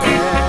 myself.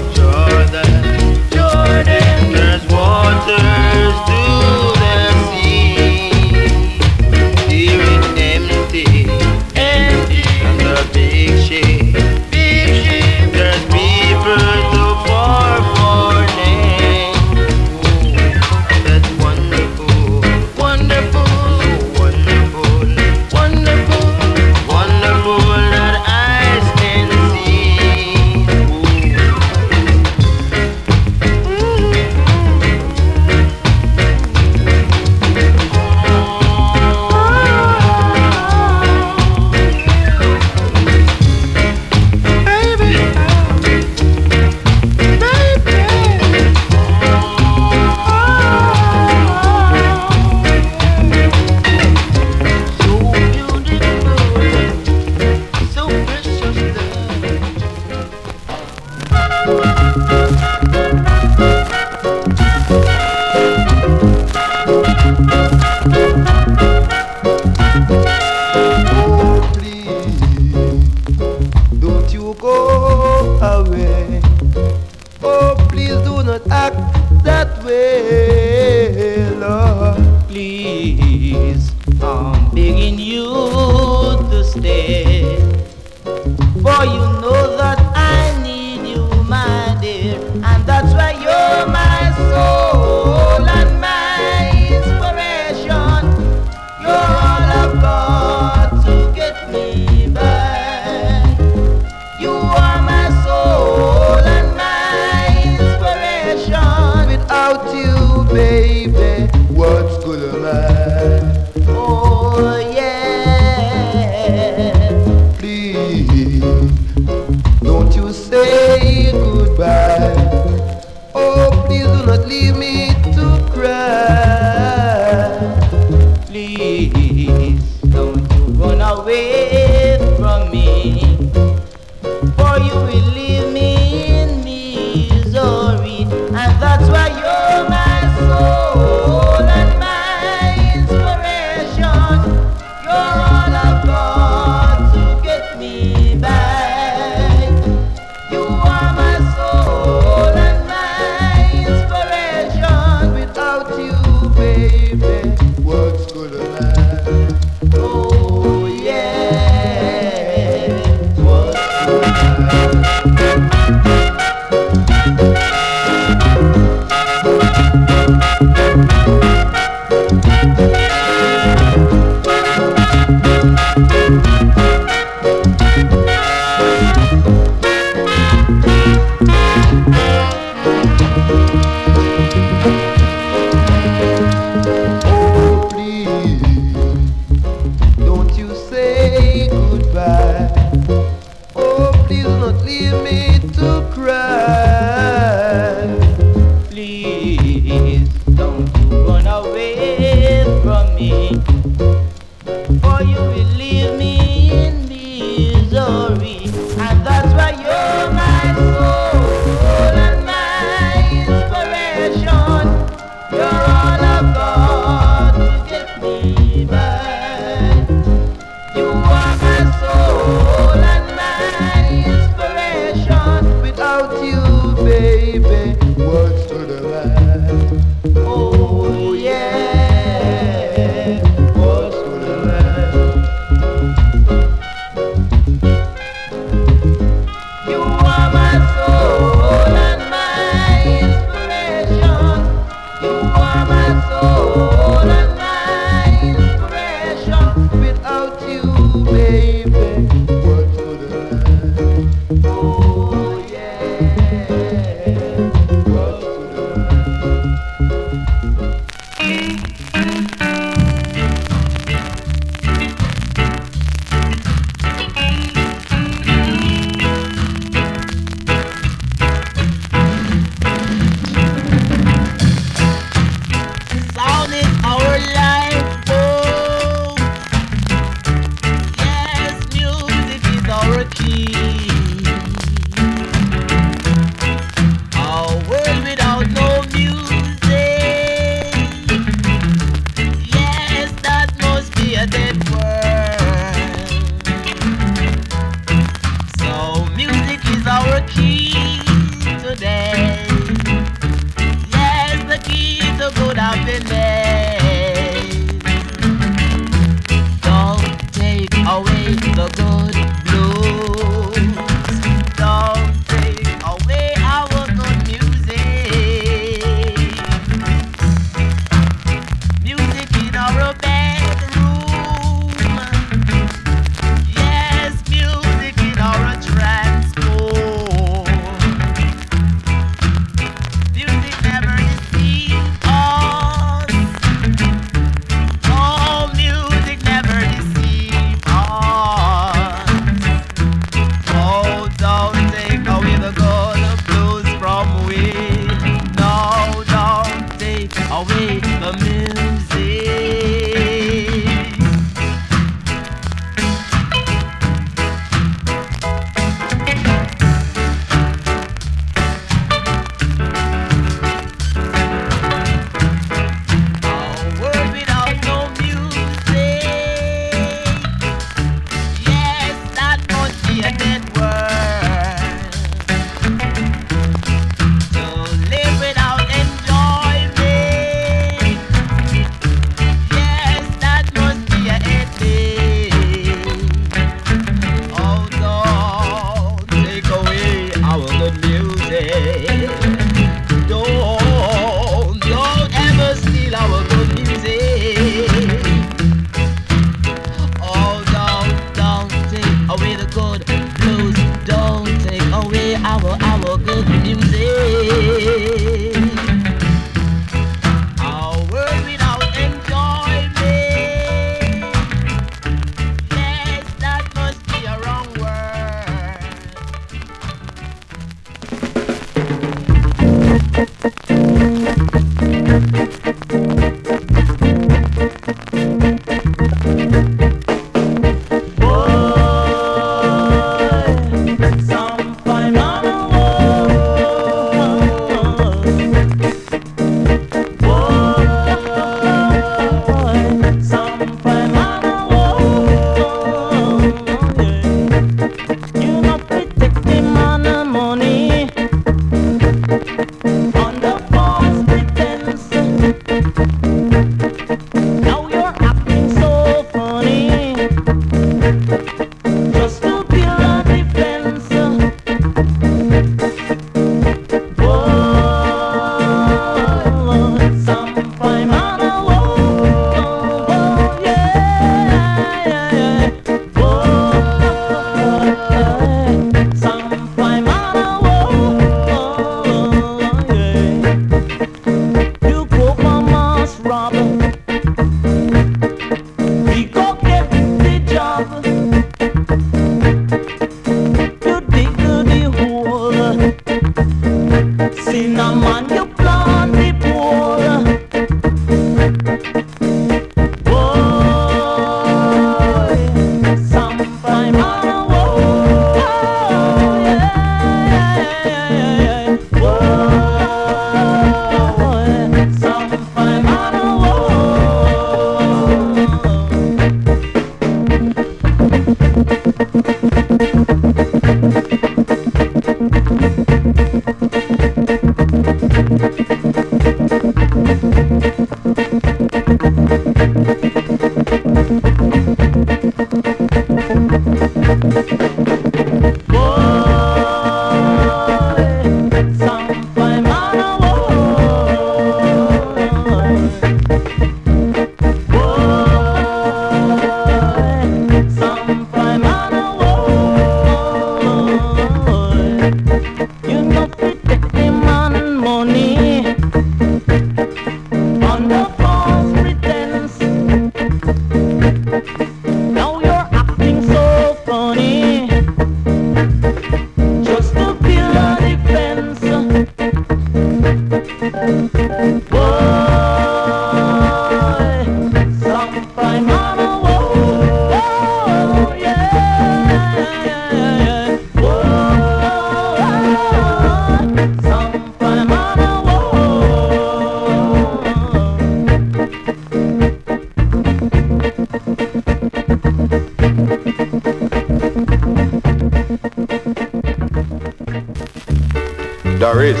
Doris,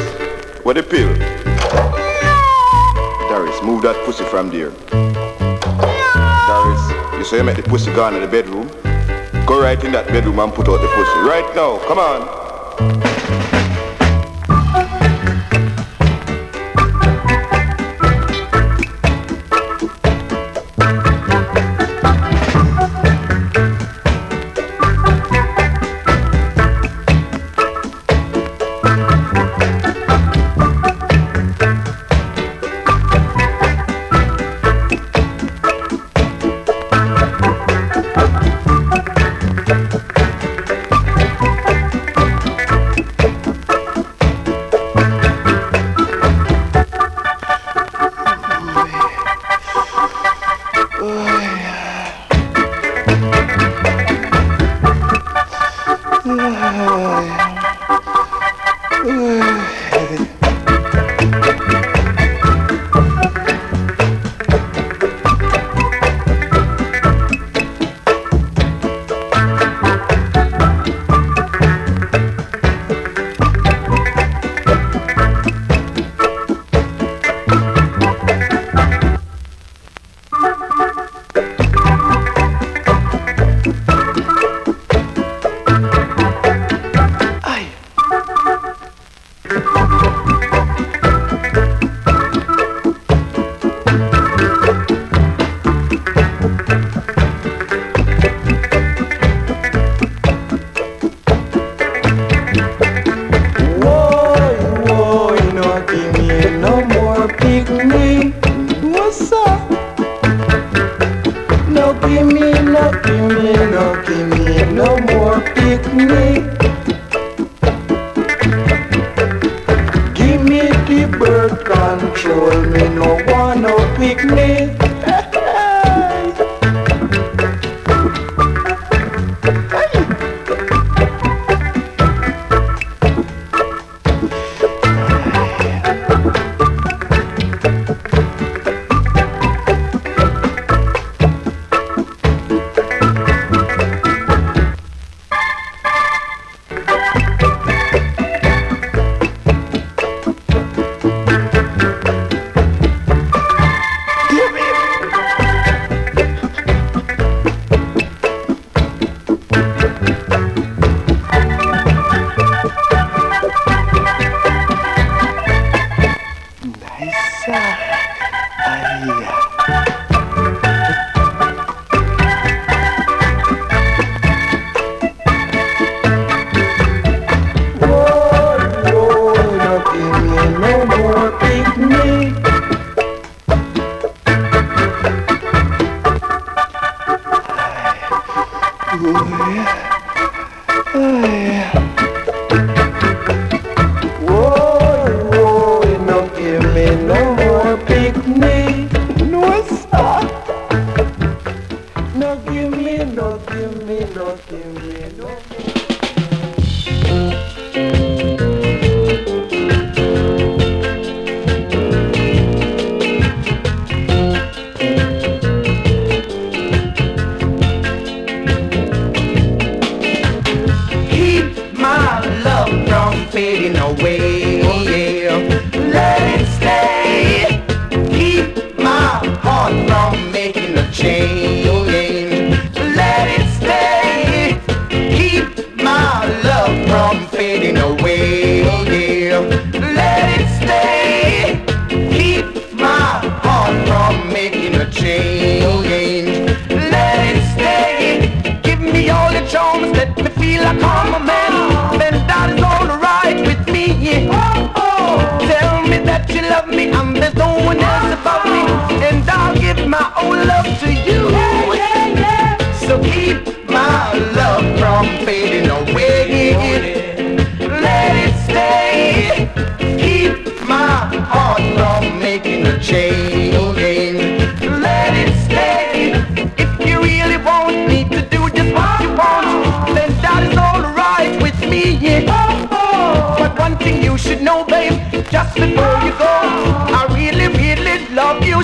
what the pill? Doris, move that pussy from there. Doris, you say you make the pussy gone in the bedroom? Go right in that bedroom and put out the pussy. Right now, come on.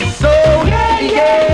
so yeah yeah.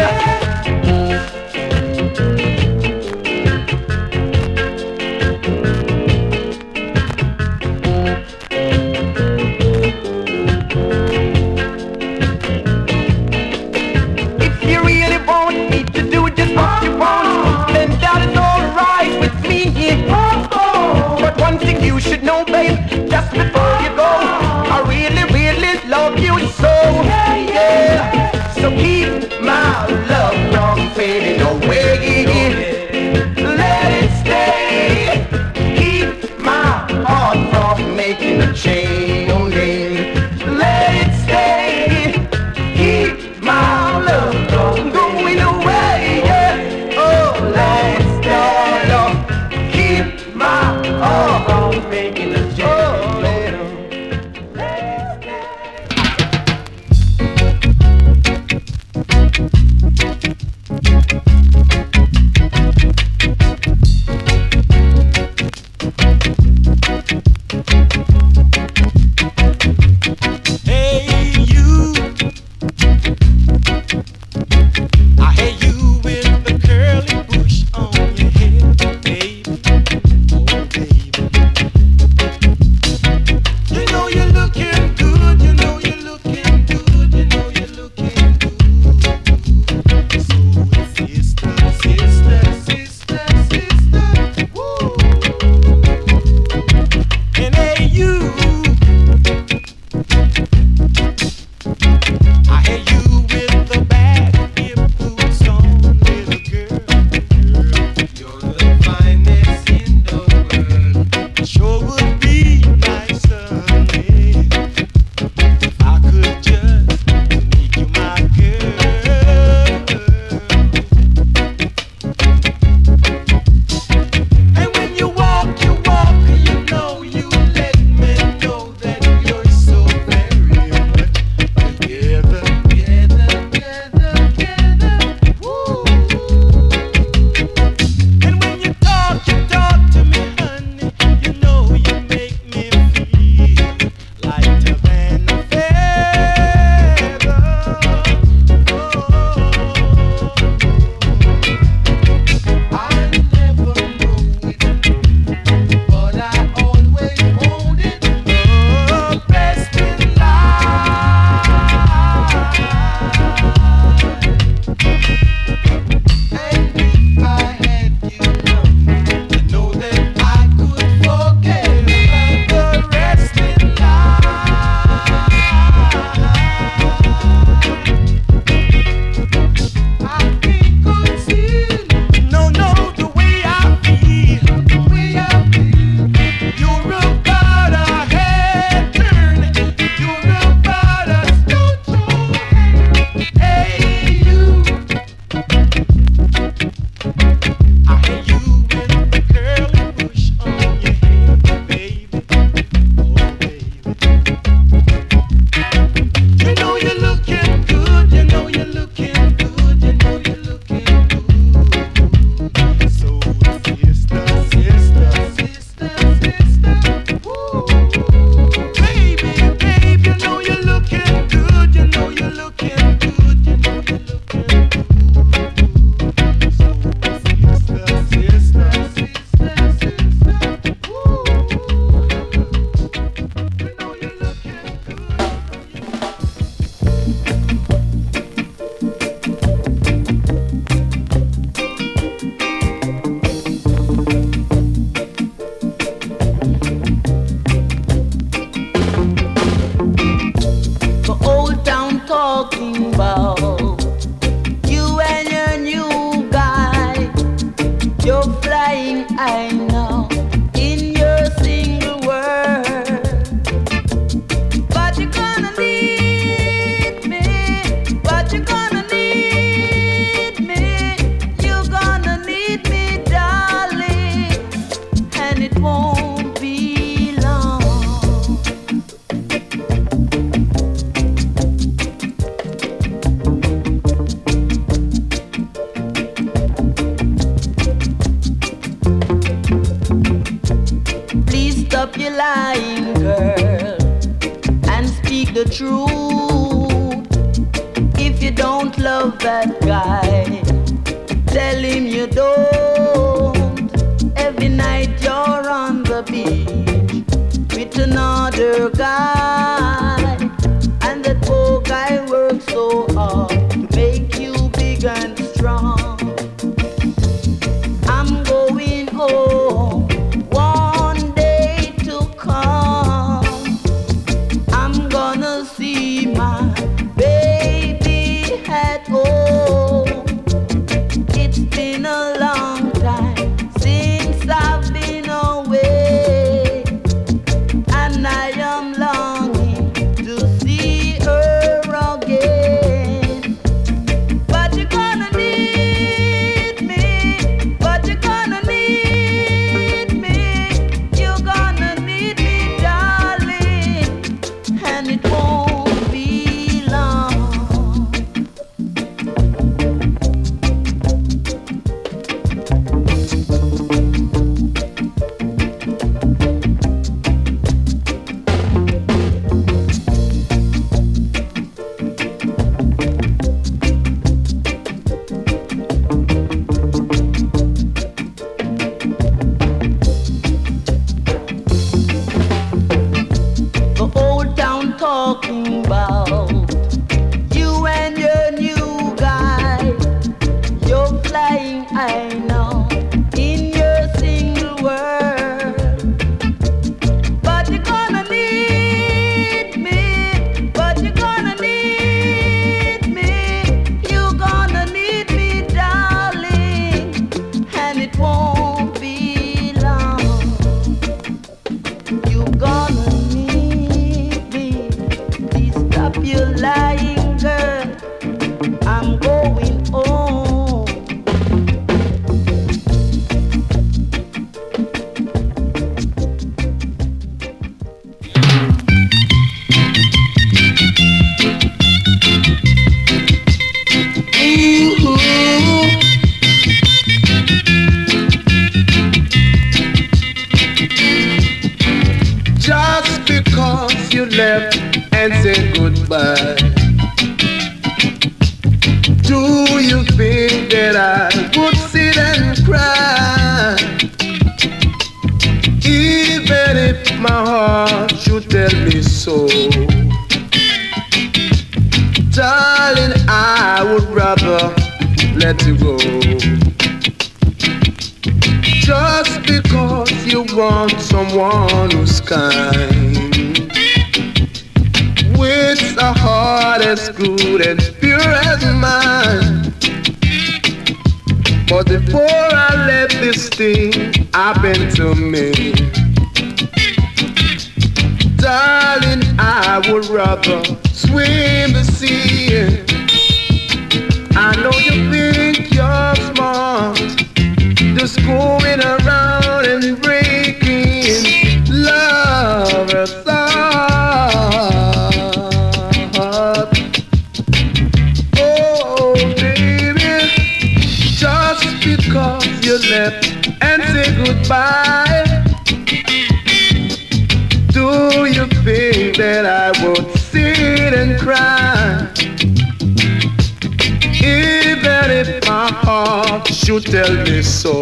So.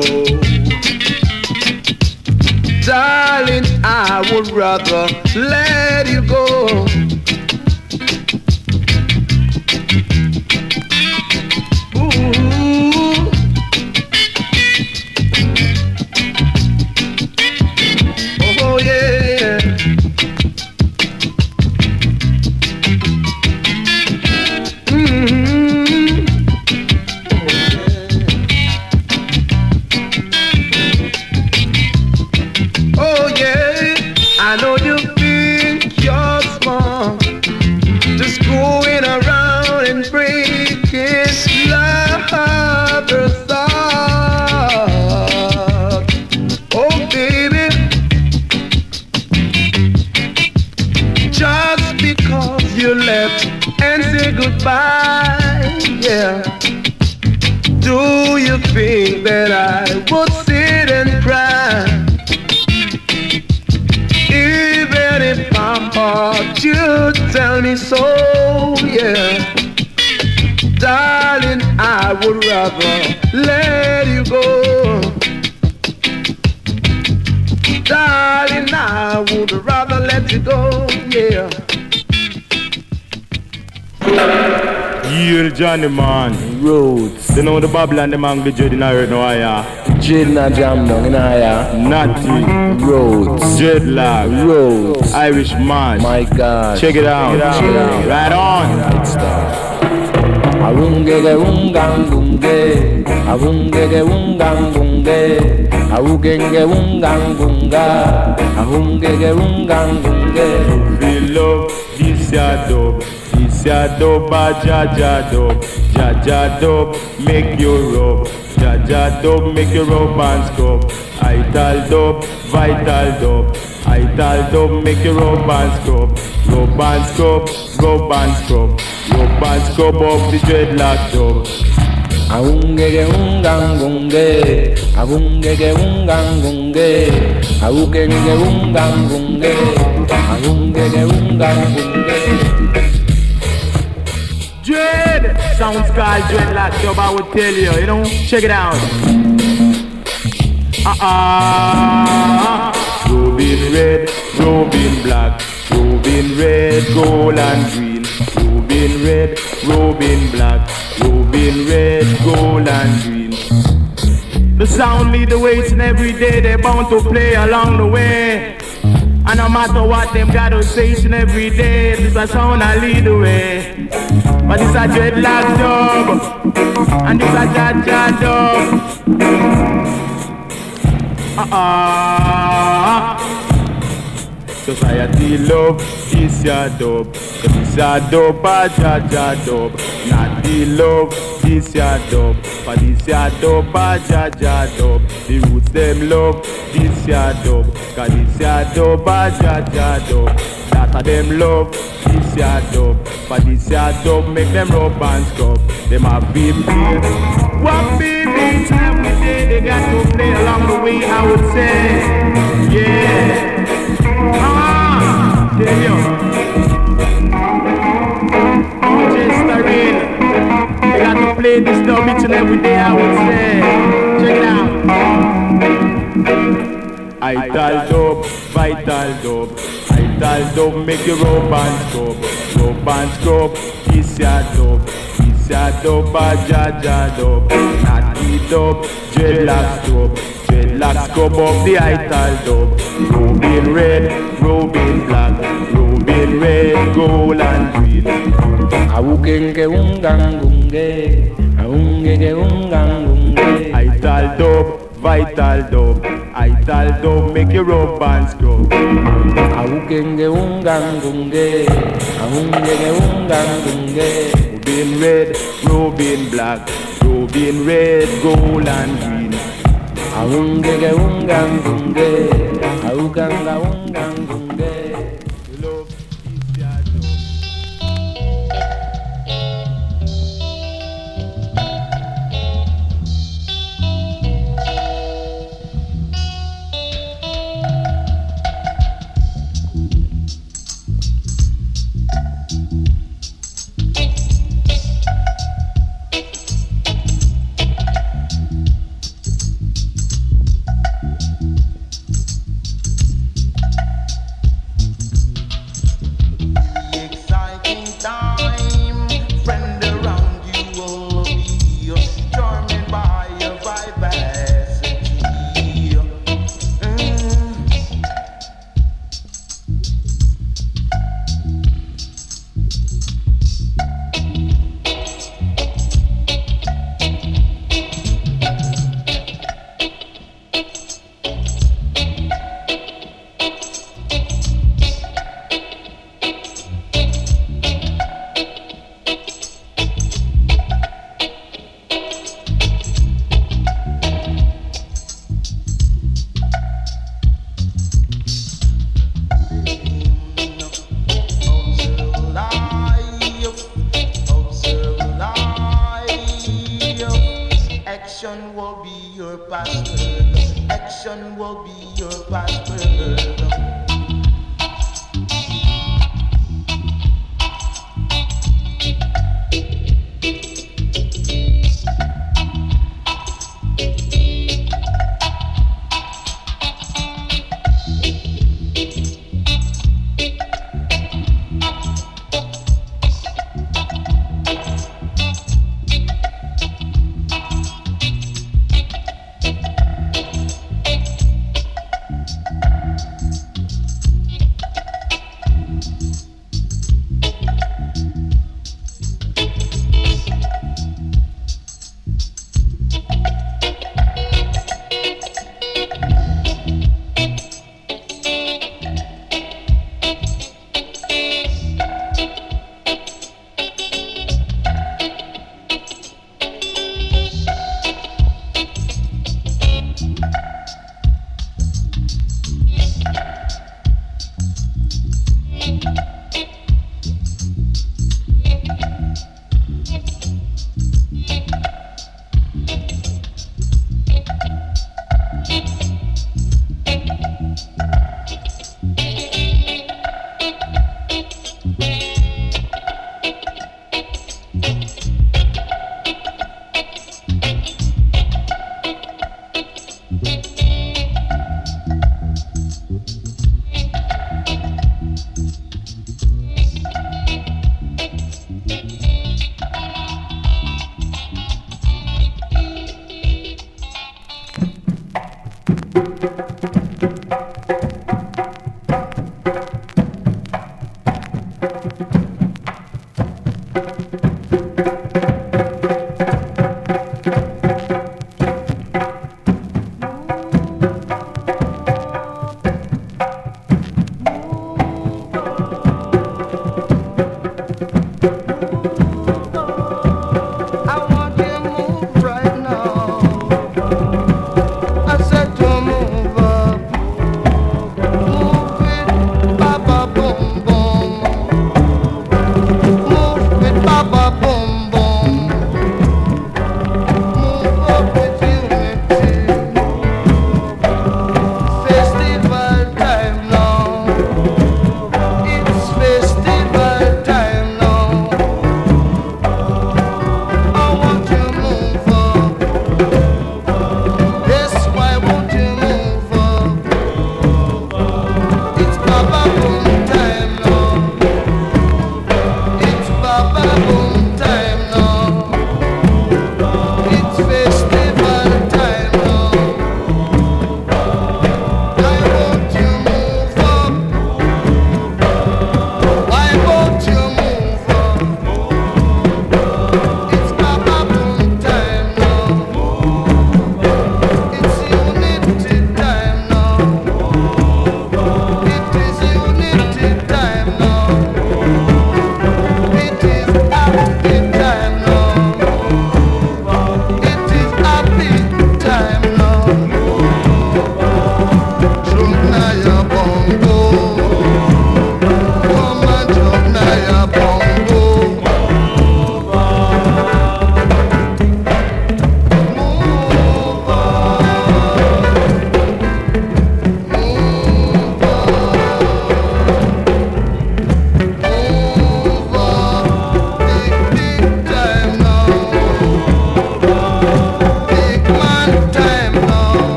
Darling, I would rather Do you think that I would sit and cry? Even if my heart should tell me soul, yeah. Darling, I would rather let you go. Darling, I would rather let you go, yeah. Yeah, Johnny man. Roots. You know the Babylon, the man be dreading I heard no higher. Jade na jam down in higher. Natty, Roots. dreadlock, Roots. Irish man. My God. Check it out. Check it out. Right on. Awungege ungang bunge. Awungege ungang bunge. Awugenge ungang bunga. Awungege ungang bunge. We love this ya dub. Ya dub, a jaja dub. Jaja dub, make you rub. Jaja dub, make you rub and scrub. Ital dub, vital dub. Ital dub, make you rub and scrub. Rub and scrub, rub and scrub. Rub and scrub up the dreadlock dub. Awungege ungang bunge. Awungege ungang bunge. Awugenge ungang Sounds called dreadlock dub, I would tell you, you know? Check it out. Uh-uh. Robin red, Robin black, Robin red, gold and green. Robin red, Robin black, Robin red, gold and green. The sound lead the way and every day, they're bound to play along the way. And no matter what them gotta say each and every day, this a sound I lead the way. But it's a dreadlock dub, and it's a jaja dub. Uh-uh. Society love this ya dub, this ya dub, a jaja dub. Not the love this ya dub, but this ya dub, a jaja dub. The roots them love this ya dub, cause this ya dub, a jaja dub. That of them love this ya dub, but this ya dub make them rub and scrub. Them a be play. One baby time we day they got to play along the way. I would say, yeah. Ah, tell you. They got to play this dub each and every day. I would say, check it out. Ital dub, vital dub. Ital dub, make you rub and scrub. Rub and scrub, this ya dub. This ya dub, a jaja dub. Natty dub, dreadlock scrub. Dreadlock scrub up the ital dub. Robin red, Robin black. Robin red, gold and green. Awugenge ungang bunge. Awungege ungang bunge. Ital dub, vital dub. Ital dub, make you rub and scrub. Awugenge ungang bunge. Awungege ungang bunge. Robin red, Robin black, Robin red, gold and green. Awungege ungang